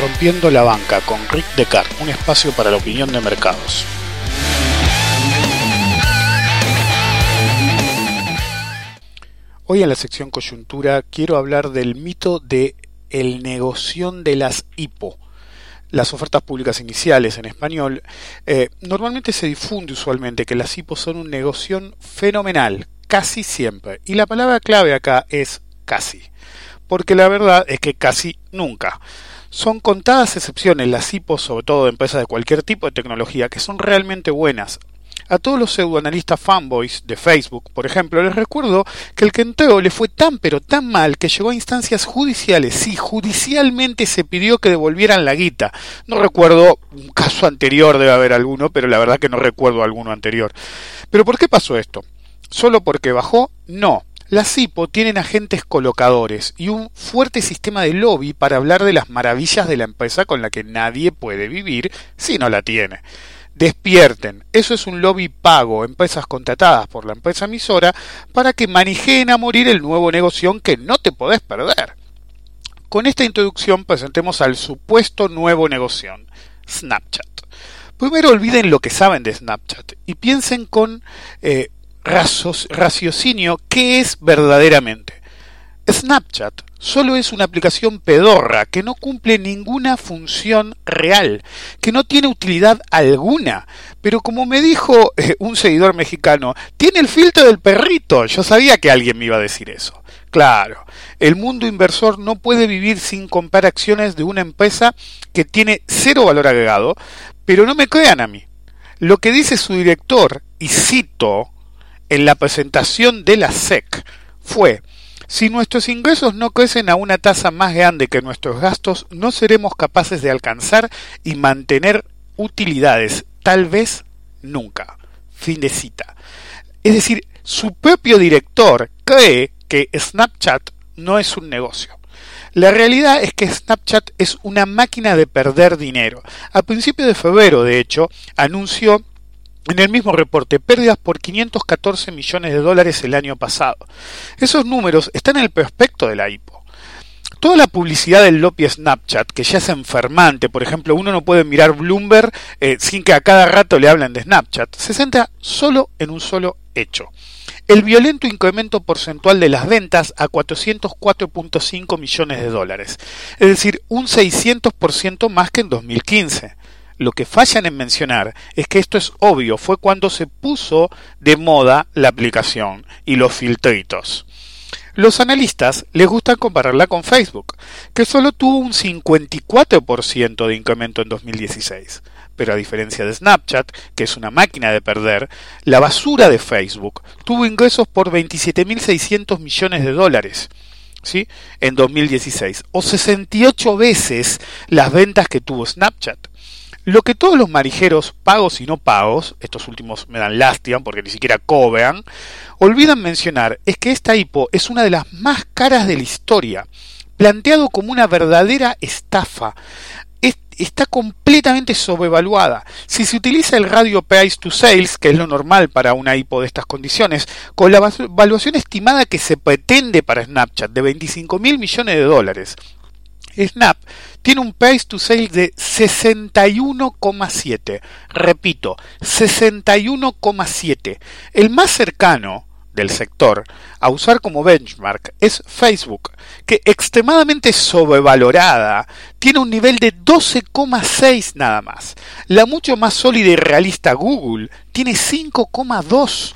Rompiendo la banca con Rick Descartes, un espacio para la opinión de mercados. Hoy en la sección coyuntura quiero hablar del mito de el negoción de las IPO. Las ofertas públicas iniciales en español, eh, normalmente se difunde usualmente que las IPO son un negocio fenomenal, casi siempre. Y la palabra clave acá es casi, porque la verdad es que casi nunca. Son contadas excepciones las IPO, sobre todo de empresas de cualquier tipo de tecnología, que son realmente buenas, a todos los pseudoanalistas fanboys de Facebook, por ejemplo, les recuerdo que el Kenteo le fue tan pero tan mal que llegó a instancias judiciales. Sí, judicialmente se pidió que devolvieran la guita. No recuerdo un caso anterior, debe haber alguno, pero la verdad que no recuerdo alguno anterior. ¿Pero por qué pasó esto? ¿Solo porque bajó? No. Las CIPO tienen agentes colocadores y un fuerte sistema de lobby para hablar de las maravillas de la empresa con la que nadie puede vivir si no la tiene. Despierten. Eso es un lobby pago, empresas contratadas por la empresa emisora para que manijeen a morir el nuevo negocio que no te podés perder. Con esta introducción presentemos al supuesto nuevo negocio, Snapchat. Primero olviden lo que saben de Snapchat y piensen con eh, raciocinio qué es verdaderamente. Snapchat solo es una aplicación pedorra que no cumple ninguna función real, que no tiene utilidad alguna. Pero como me dijo eh, un seguidor mexicano, tiene el filtro del perrito. Yo sabía que alguien me iba a decir eso. Claro, el mundo inversor no puede vivir sin comprar acciones de una empresa que tiene cero valor agregado, pero no me crean a mí. Lo que dice su director, y cito, en la presentación de la SEC, fue si nuestros ingresos no crecen a una tasa más grande que nuestros gastos, no seremos capaces de alcanzar y mantener utilidades, tal vez nunca. Fin de cita. Es decir, su propio director cree que Snapchat no es un negocio. La realidad es que Snapchat es una máquina de perder dinero. A principios de febrero, de hecho, anunció en el mismo reporte, pérdidas por 514 millones de dólares el año pasado. Esos números están en el prospecto de la IPO. Toda la publicidad del Lopi Snapchat, que ya es enfermante, por ejemplo, uno no puede mirar Bloomberg eh, sin que a cada rato le hablen de Snapchat, se centra solo en un solo hecho. El violento incremento porcentual de las ventas a 404.5 millones de dólares, es decir, un 600% más que en 2015. Lo que fallan en mencionar es que esto es obvio, fue cuando se puso de moda la aplicación y los filtritos. Los analistas les gusta compararla con Facebook, que solo tuvo un 54% de incremento en 2016. Pero a diferencia de Snapchat, que es una máquina de perder, la basura de Facebook tuvo ingresos por 27.600 millones de dólares. ¿Sí? en 2016, o 68 veces las ventas que tuvo Snapchat. Lo que todos los marijeros, pagos y no pagos, estos últimos me dan lástima porque ni siquiera cobran, olvidan mencionar es que esta hipo es una de las más caras de la historia, planteado como una verdadera estafa. está completamente sobrevaluada. Si se utiliza el radio price to sales, que es lo normal para una hipo de estas condiciones, con la valuación estimada que se pretende para Snapchat de 25 mil millones de dólares, Snap tiene un price to sales de 61,7. Repito, 61,7. El más cercano del sector a usar como benchmark es Facebook, que extremadamente sobrevalorada tiene un nivel de 12,6 nada más. La mucho más sólida y realista Google tiene 5,2.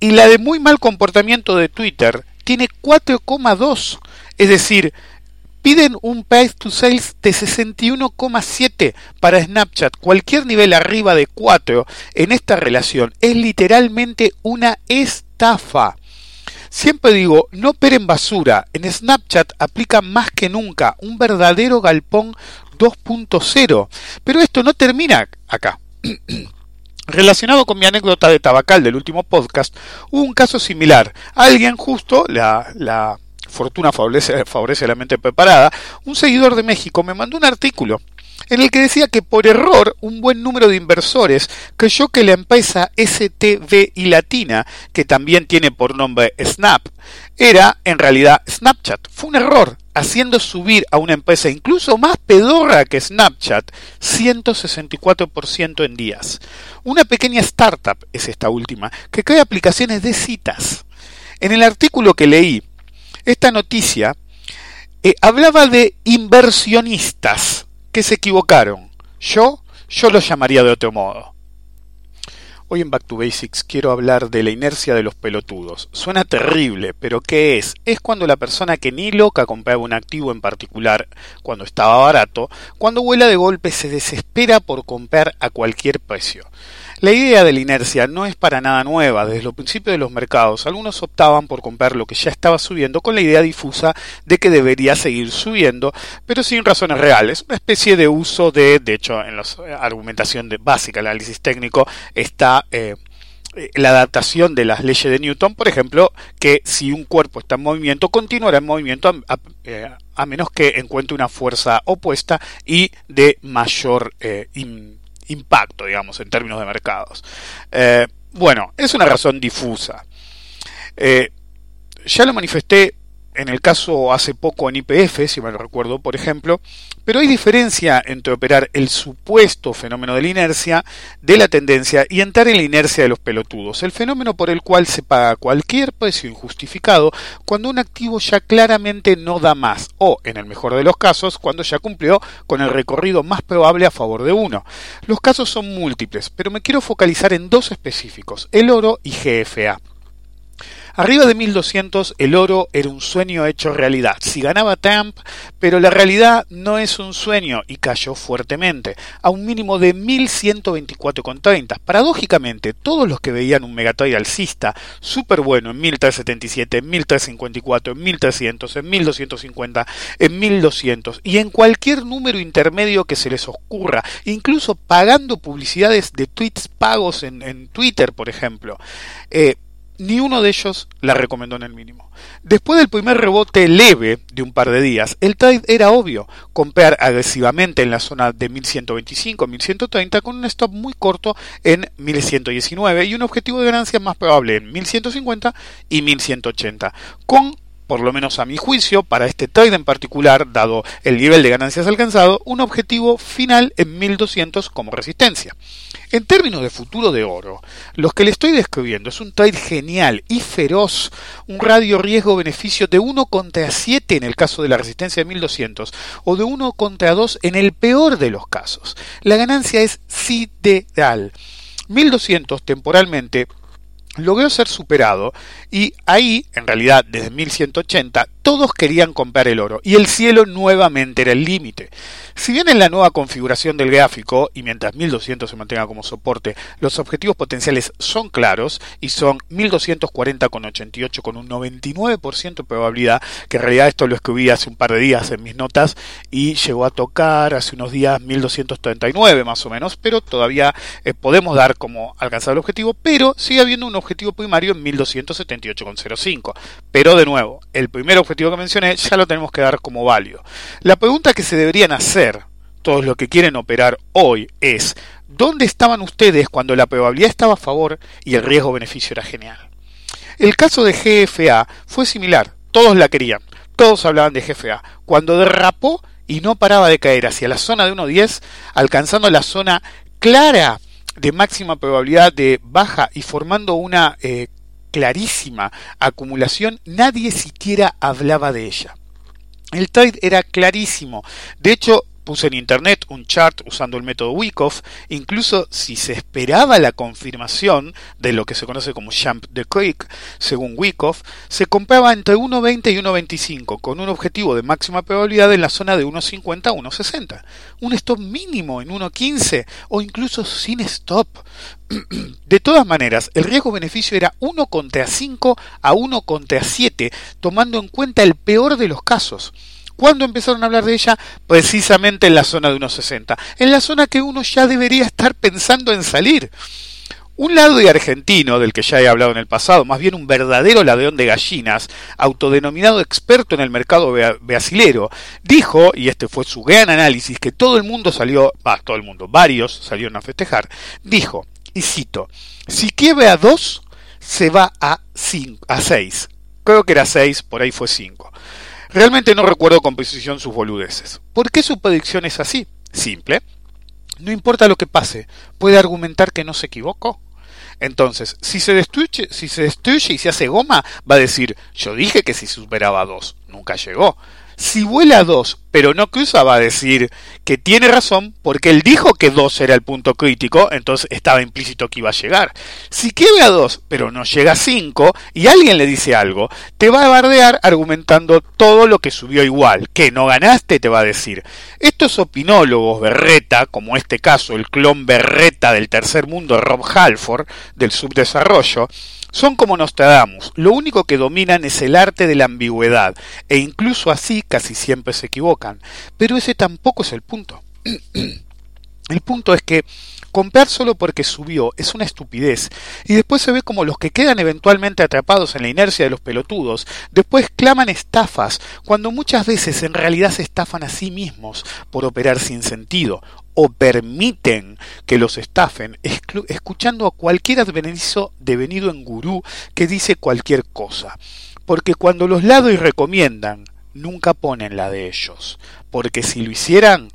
Y la de muy mal comportamiento de Twitter tiene 4,2. Es decir, Piden un price to sales de 61,7 para Snapchat. Cualquier nivel arriba de 4 en esta relación es literalmente una estafa. Siempre digo, no peren basura. En Snapchat aplica más que nunca un verdadero galpón 2.0. Pero esto no termina acá. Relacionado con mi anécdota de Tabacal del último podcast, hubo un caso similar. Alguien justo, la fortuna favorece, favorece la mente preparada, un seguidor de México me mandó un artículo en el que decía que por error un buen número de inversores creyó que la empresa STV y Latina, que también tiene por nombre Snap, era en realidad Snapchat. Fue un error, haciendo subir a una empresa incluso más pedorra que Snapchat 164% en días. Una pequeña startup es esta última, que crea aplicaciones de citas. En el artículo que leí, esta noticia eh, hablaba de inversionistas que se equivocaron. Yo, yo lo llamaría de otro modo. Hoy en Back to Basics quiero hablar de la inercia de los pelotudos. Suena terrible, pero ¿qué es? Es cuando la persona que ni loca compraba un activo en particular cuando estaba barato, cuando vuela de golpe se desespera por comprar a cualquier precio. La idea de la inercia no es para nada nueva. Desde los principios de los mercados, algunos optaban por comprar lo que ya estaba subiendo con la idea difusa de que debería seguir subiendo, pero sin razones reales. Una especie de uso de, de hecho, en la argumentación de básica, el análisis técnico, está eh, eh, la adaptación de las leyes de Newton, por ejemplo, que si un cuerpo está en movimiento, continuará en movimiento a, eh, menos que encuentre una fuerza opuesta y de mayor eh, impacto, digamos, en términos de mercados. Eh, bueno, es una razón difusa. Eh, ya lo manifesté en el caso hace poco en IPF, si me lo recuerdo, por ejemplo, pero hay diferencia entre operar el supuesto fenómeno de la inercia de la tendencia y entrar en la inercia de los pelotudos, el fenómeno por el cual se paga cualquier precio injustificado cuando un activo ya claramente no da más, o, en el mejor de los casos, cuando ya cumplió con el recorrido más probable a favor de uno. Los casos son múltiples, pero me quiero focalizar en dos específicos, el oro y GFA. Arriba de 1200 el oro era un sueño hecho realidad. Si ganaba Trump, pero la realidad no es un sueño y cayó fuertemente, a un mínimo de 1124,30. Paradójicamente, todos los que veían un megatrade alcista súper bueno en 1377, en 1354, en 1300, en 1250, en 1200 y en cualquier número intermedio que se les ocurra, incluso pagando publicidades de tweets pagos en, en Twitter, por ejemplo, eh, ni uno de ellos la recomendó en el mínimo. Después del primer rebote leve de un par de días, el trade era obvio, comprar agresivamente en la zona de 1125-1130 con un stop muy corto en 1119 y un objetivo de ganancia más probable en 1150 y 1180, con por lo menos a mi juicio, para este trade en particular, dado el nivel de ganancias alcanzado, un objetivo final en 1200 como resistencia. En términos de futuro de oro, lo que le estoy describiendo es un trade genial y feroz, un radio riesgo-beneficio de 1 contra 7 en el caso de la resistencia de 1200 o de 1 contra 2 en el peor de los casos. La ganancia es sideral. 1200 temporalmente logró ser superado y ahí, en realidad desde 1180, todos querían comprar el oro y el cielo nuevamente era el límite. Si bien en la nueva configuración del gráfico, y mientras 1200 se mantenga como soporte, los objetivos potenciales son claros y son 1240,88 con un 99% de probabilidad, que en realidad esto lo escribí hace un par de días en mis notas y llegó a tocar hace unos días 1239 más o menos, pero todavía eh, podemos dar como alcanzado el objetivo, pero sigue habiendo un objetivo primario en 1278,05. Pero de nuevo, el primer objetivo que mencioné ya lo tenemos que dar como válido. La pregunta que se deberían hacer todos los que quieren operar hoy es ¿dónde estaban ustedes cuando la probabilidad estaba a favor y el riesgo-beneficio era genial? El caso de GFA fue similar, todos la querían, todos hablaban de GFA. Cuando derrapó y no paraba de caer hacia la zona de 1.10, alcanzando la zona clara de máxima probabilidad de baja y formando una eh, clarísima acumulación, nadie siquiera hablaba de ella. El trade era clarísimo. De hecho, puse en internet un chart usando el método Wyckoff, incluso si se esperaba la confirmación de lo que se conoce como Jump the Creek, según Wyckoff, se compraba entre 1.20 y 1.25, con un objetivo de máxima probabilidad en la zona de 1.50 a 1.60. Un stop mínimo en 1.15 o incluso sin stop. De todas maneras, el riesgo-beneficio era 1 contra 5 a 1 contra 7, tomando en cuenta el peor de los casos. ¿Cuándo empezaron a hablar de ella? Precisamente en la zona de 1,60, en la zona que uno ya debería estar pensando en salir. Un lado de argentino, del que ya he hablado en el pasado, más bien un verdadero ladrón de gallinas, autodenominado experto en el mercado brasilero, dijo, y este fue su gran análisis, que todo el mundo salió, ah, todo el mundo, varios salieron a festejar, dijo, y cito, si quiere a dos, se va a, cinco, a seis. Creo que era seis, por ahí fue cinco. Realmente no recuerdo con precisión sus boludeces. ¿Por qué su predicción es así? Simple. No importa lo que pase, puede argumentar que no se equivocó. Entonces, si se destruye, si se destruye y se hace goma, va a decir, yo dije que si superaba dos, nunca llegó. Si vuela dos, pero no cruza, va a decir que tiene razón porque él dijo que dos era el punto crítico, entonces estaba implícito que iba a llegar. Si a dos, pero no llega a cinco, y alguien le dice algo, te va a bardear argumentando todo lo que subió igual. Que no ganaste, te va a decir. Estos opinólogos berreta, como este caso, el clon berreta del tercer mundo Rob Halford, del subdesarrollo, son como Nostradamus, lo único que dominan es el arte de la ambigüedad, e incluso así casi siempre se equivocan. Pero ese tampoco es el punto. El punto es que comprar solo porque subió es una estupidez, y después se ve como los que quedan eventualmente atrapados en la inercia de los pelotudos, después claman estafas, cuando muchas veces en realidad se estafan a sí mismos por operar sin sentido, o permiten que los estafen, escuchando a cualquier advenedizo devenido en gurú que dice cualquier cosa. Porque cuando los lados recomiendan, nunca ponen la de ellos, porque si lo hicieran,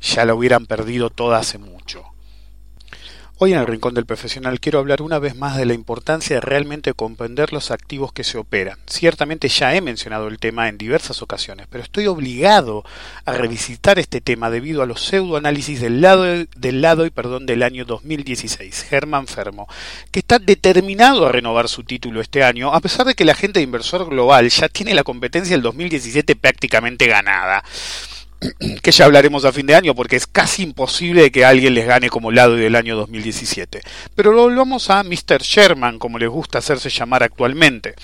ya la hubieran perdido toda hace mucho. Hoy en el Rincón del Profesional quiero hablar una vez más de la importancia de realmente comprender los activos que se operan. Ciertamente ya he mencionado el tema en diversas ocasiones, pero estoy obligado a revisitar este tema debido a los pseudoanálisis del lado, del lado y perdón, del año 2016, Germán Fermo, que está determinado a renovar su título este año, a pesar de que la gente de inversor global ya tiene la competencia del 2017 prácticamente ganada que ya hablaremos a fin de año porque es casi imposible que alguien les gane como lado del año 2017. Pero volvamos a Mr. Sherman, como les gusta hacerse llamar actualmente.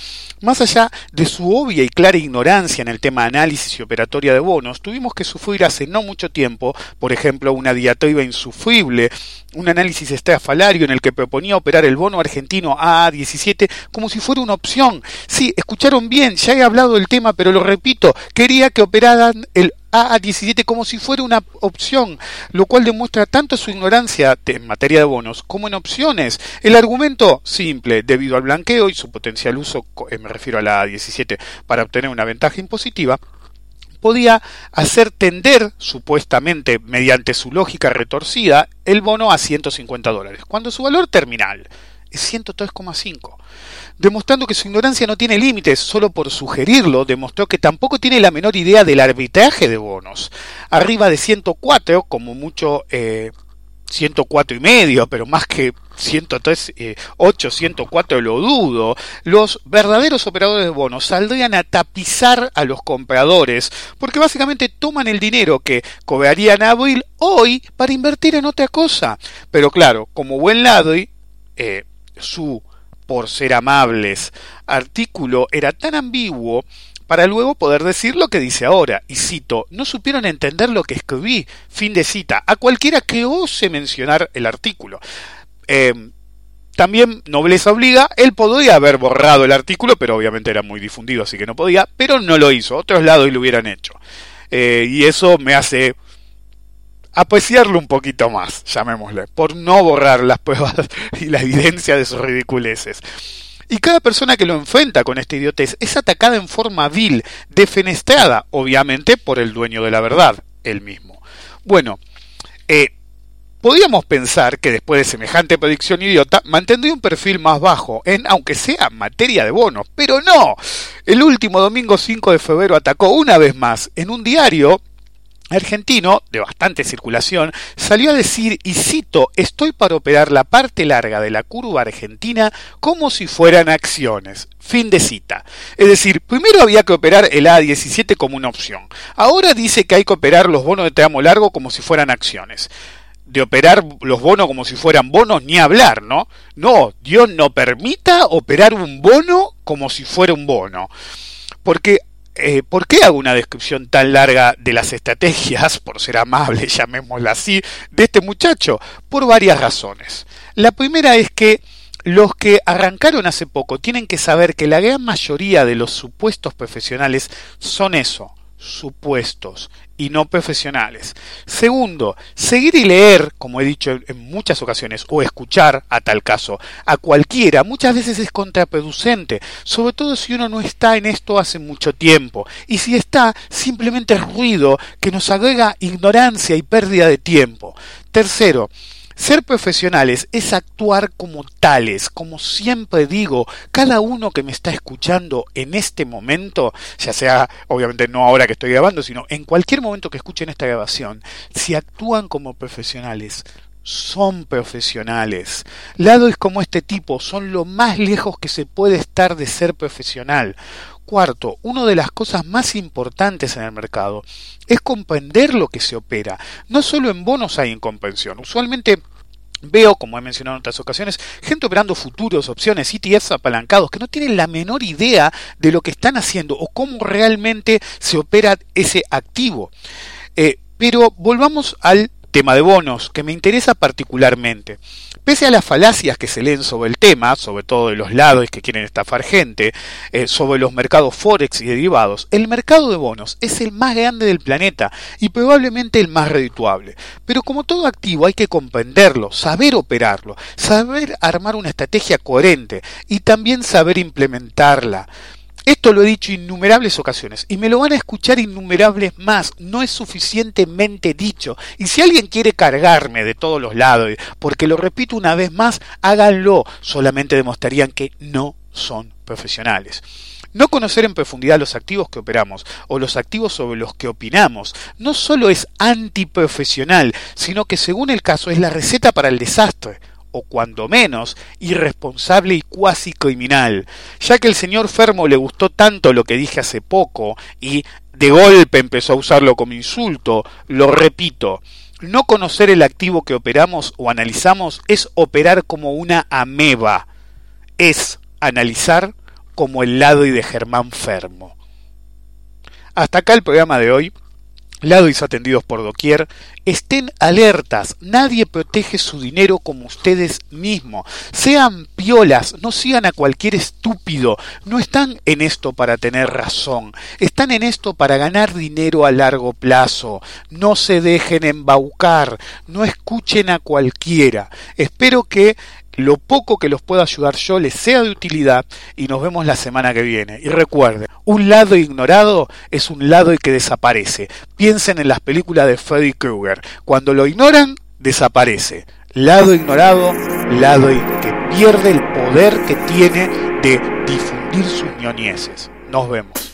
Más allá de su obvia y clara ignorancia en el tema análisis y operatoria de bonos, tuvimos que sufrir hace no mucho tiempo, por ejemplo, una diatriba insufrible, un análisis estrafalario en el que proponía operar el bono argentino AA17 como si fuera una opción. Sí, escucharon bien, ya he hablado del tema, pero lo repito, quería que operaran el AA17 como si fuera una opción, lo cual demuestra tanto su ignorancia en materia de bonos como en opciones. El argumento simple, debido al blanqueo y su potencial uso, eh, me refiero a la AA17, para obtener una ventaja impositiva, podía hacer tender, supuestamente mediante su lógica retorcida, el bono a 150 dólares, cuando su valor terminal es 103,5 demostrando que su ignorancia no tiene límites, solo por sugerirlo, demostró que tampoco tiene la menor idea del arbitraje de bonos. Arriba de 104, como mucho eh, 104 y medio, pero más que 103, eh, 8, 104 lo dudo, los verdaderos operadores de bonos saldrían a tapizar a los compradores, porque básicamente toman el dinero que cobrarían a abril hoy para invertir en otra cosa. Pero claro, como buen lado, eh, su por ser amables artículo era tan ambiguo para luego poder decir lo que dice ahora. Y cito, no supieron entender lo que escribí. Fin de cita. A cualquiera que ose mencionar el artículo. Eh, también nobleza obliga, él podría haber borrado el artículo, pero obviamente era muy difundido, así que no podía, pero no lo hizo. Otros lados lo hubieran hecho. Eh, y eso me hace apreciarlo un poquito más, llamémosle, por no borrar las pruebas y la evidencia de sus ridiculeces. Y cada persona que lo enfrenta con esta idiotez es atacada en forma vil, defenestrada, obviamente, por el dueño de la verdad, él mismo. Bueno, eh, podríamos pensar que después de semejante predicción idiota, mantendría un perfil más bajo en, aunque sea materia de bonos, pero no. El último domingo 5 de febrero atacó una vez más en un diario argentino, de bastante circulación, salió a decir, y cito, estoy para operar la parte larga de la curva argentina como si fueran acciones. Fin de cita. Es decir, primero había que operar el A17 como una opción. Ahora dice que hay que operar los bonos de tramo largo como si fueran acciones. De operar los bonos como si fueran bonos, ni hablar, ¿no? No, Dios no permita operar un bono como si fuera un bono. Porque eh, ¿por qué hago una descripción tan larga de las estrategias, por ser amable, llamémosla así, de este muchacho? Por varias razones. La primera es que los que arrancaron hace poco tienen que saber que la gran mayoría de los supuestos profesionales son eso, supuestos y no profesionales. Segundo, seguir y leer, como he dicho en muchas ocasiones, o escuchar, a tal caso, a cualquiera, muchas veces es contraproducente, sobre todo si uno no está en esto hace mucho tiempo. Y si está, simplemente es ruido que nos agrega ignorancia y pérdida de tiempo. Tercero, ser profesionales es actuar como tales, como siempre digo, cada uno que me está escuchando en este momento, ya sea obviamente no ahora que estoy grabando, sino en cualquier momento que escuchen esta grabación, si actúan como profesionales, son profesionales. Lados como este tipo son lo más lejos que se puede estar de ser profesional. Cuarto, una de las cosas más importantes en el mercado es comprender lo que se opera. No solo en bonos hay incomprensión. Usualmente Veo, como he mencionado en otras ocasiones, gente operando futuros, opciones, ETFs apalancados, que no tienen la menor idea de lo que están haciendo o cómo realmente se opera ese activo. Eh, pero volvamos al tema de bonos, que me interesa particularmente. Pese a las falacias que se leen sobre el tema, sobre todo de los lados que quieren estafar gente, eh, sobre los mercados forex y derivados, el mercado de bonos es el más grande del planeta y probablemente el más redituable. Pero como todo activo hay que comprenderlo, saber operarlo, saber armar una estrategia coherente y también saber implementarla. Esto lo he dicho innumerables ocasiones y me lo van a escuchar innumerables más. No es suficientemente dicho. Y si alguien quiere cargarme de todos los lados, porque lo repito una vez más, háganlo. Solamente demostrarían que no son profesionales. No conocer en profundidad los activos que operamos o los activos sobre los que opinamos no solo es antiprofesional, sino que según el caso es la receta para el desastre o cuando menos, irresponsable y cuasi criminal, ya que el señor Fermo le gustó tanto lo que dije hace poco y de golpe empezó a usarlo como insulto, lo repito, no conocer el activo que operamos o analizamos es operar como una ameba, es analizar como el lado y de Germán Fermo. Hasta acá el programa de hoy lados atendidos por doquier, estén alertas, nadie protege su dinero como ustedes mismos, sean piolas, no sigan a cualquier estúpido, no están en esto para tener razón, están en esto para ganar dinero a largo plazo, no se dejen embaucar, no escuchen a cualquiera, espero que lo poco que los pueda ayudar yo les sea de utilidad y nos vemos la semana que viene. Y recuerden, un lado ignorado es un lado que desaparece. Piensen en las películas de Freddy Krueger. Cuando lo ignoran, desaparece. Lado ignorado, lado que pierde el poder que tiene de difundir sus ñoñeces. Nos vemos.